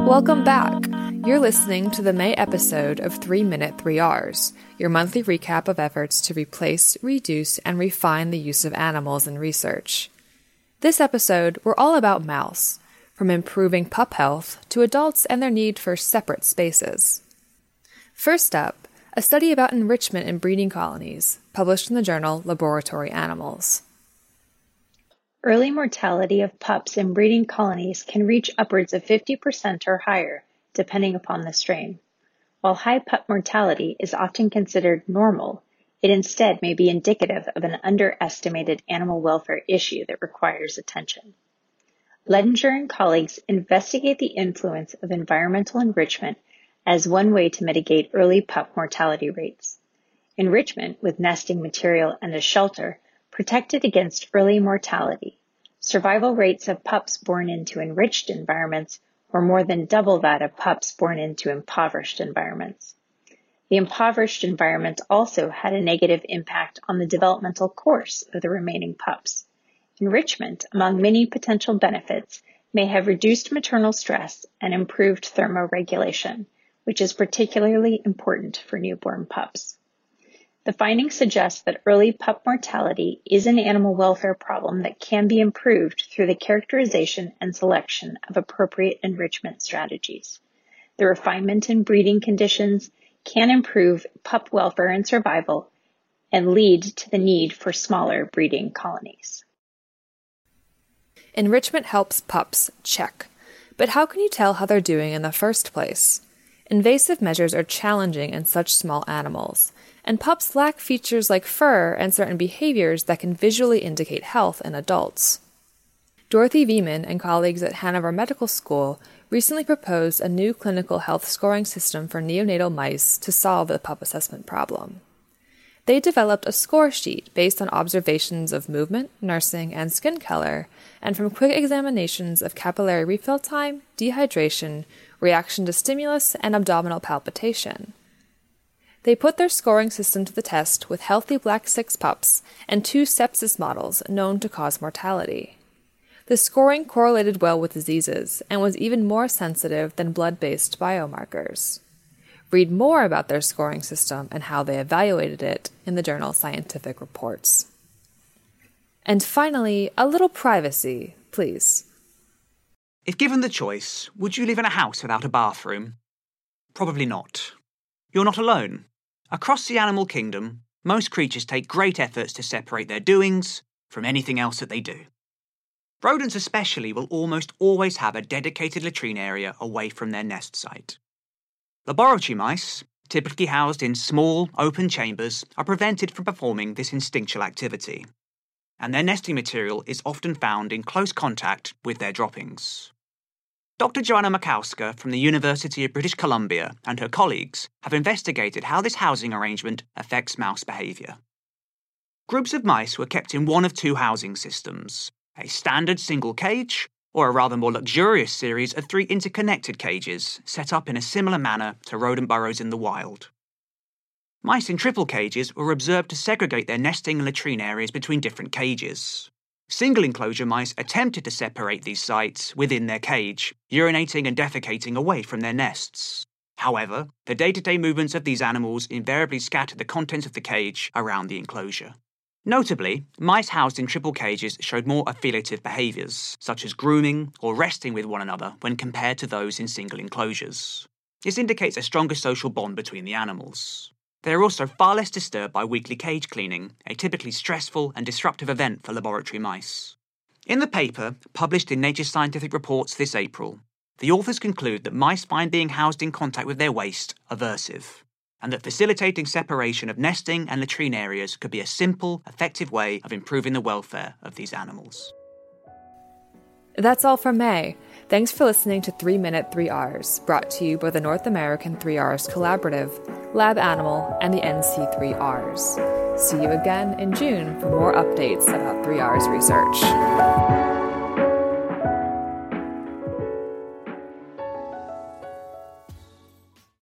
Welcome back. You're listening to the May episode of 3 Minute 3Rs, your monthly recap of efforts to replace, reduce, and refine the use of animals in research. This episode, we're all about mouse, from improving pup health to adults and their need for separate spaces. First up, a study about enrichment in breeding colonies, published in the journal Laboratory Animals. Early mortality of pups in breeding colonies can reach upwards of 50% or higher, depending upon the strain. While high pup mortality is often considered normal, it instead may be indicative of an underestimated animal welfare issue that requires attention. Ledinger and colleagues investigate the influence of environmental enrichment as one way to mitigate early pup mortality rates. Enrichment with nesting material and a shelter protected against early mortality. Survival rates of pups born into enriched environments were more than double that of pups born into impoverished environments. The impoverished environment also had a negative impact on the developmental course of the remaining pups. Enrichment, among many potential benefits, may have reduced maternal stress and improved thermoregulation, which is particularly important for newborn pups. The findings suggest that early pup mortality is an animal welfare problem that can be improved through the characterization and selection of appropriate enrichment strategies. The refinement in breeding conditions can improve pup welfare and survival and lead to the need for smaller breeding colonies. Enrichment helps pups, check. But how can you tell how they're doing in the first place? Invasive measures are challenging in such small animals, and pups lack features like fur and certain behaviors that can visually indicate health in adults. Dorothy Viehmann and colleagues at Hanover Medical School recently proposed a new clinical health scoring system for neonatal mice to solve the pup assessment problem. They developed a score sheet based on observations of movement, nursing, and skin color, and from quick examinations of capillary refill time, dehydration, reaction to stimulus, and abdominal palpitation. They put their scoring system to the test with healthy black 6 pups and two sepsis models known to cause mortality. The scoring correlated well with diseases and was even more sensitive than blood based biomarkers. Read more about their scoring system and how they evaluated it in the journal Scientific Reports. And finally, a little privacy, please. If given the choice, would you live in a house without a bathroom? Probably not. You're not alone. Across the animal kingdom, most creatures take great efforts to separate their doings from anything else that they do. Rodents, especially, will almost always have a dedicated latrine area away from their nest site. Laboratory mice, typically housed in small, open chambers, are prevented from performing this instinctual activity, and their nesting material is often found in close contact with their droppings. Dr. Joanna Makowska from the University of British Columbia and her colleagues have investigated how this housing arrangement affects mouse behaviour. Groups of mice were kept in one of two housing systems a standard single cage, or a rather more luxurious series of three interconnected cages set up in a similar manner to rodent burrows in the wild. Mice in triple cages were observed to segregate their nesting and latrine areas between different cages. Single enclosure mice attempted to separate these sites within their cage, urinating and defecating away from their nests. However, the day to day movements of these animals invariably scattered the contents of the cage around the enclosure. Notably, mice housed in triple cages showed more affiliative behaviours, such as grooming or resting with one another when compared to those in single enclosures. This indicates a stronger social bond between the animals. They are also far less disturbed by weekly cage cleaning, a typically stressful and disruptive event for laboratory mice. In the paper, published in Nature Scientific Reports this April, the authors conclude that mice find being housed in contact with their waste aversive, and that facilitating separation of nesting and latrine areas could be a simple, effective way of improving the welfare of these animals. That's all from May. Thanks for listening to 3 Minute 3Rs, brought to you by the North American 3Rs Collaborative, Lab Animal, and the NC3Rs. See you again in June for more updates about 3Rs research.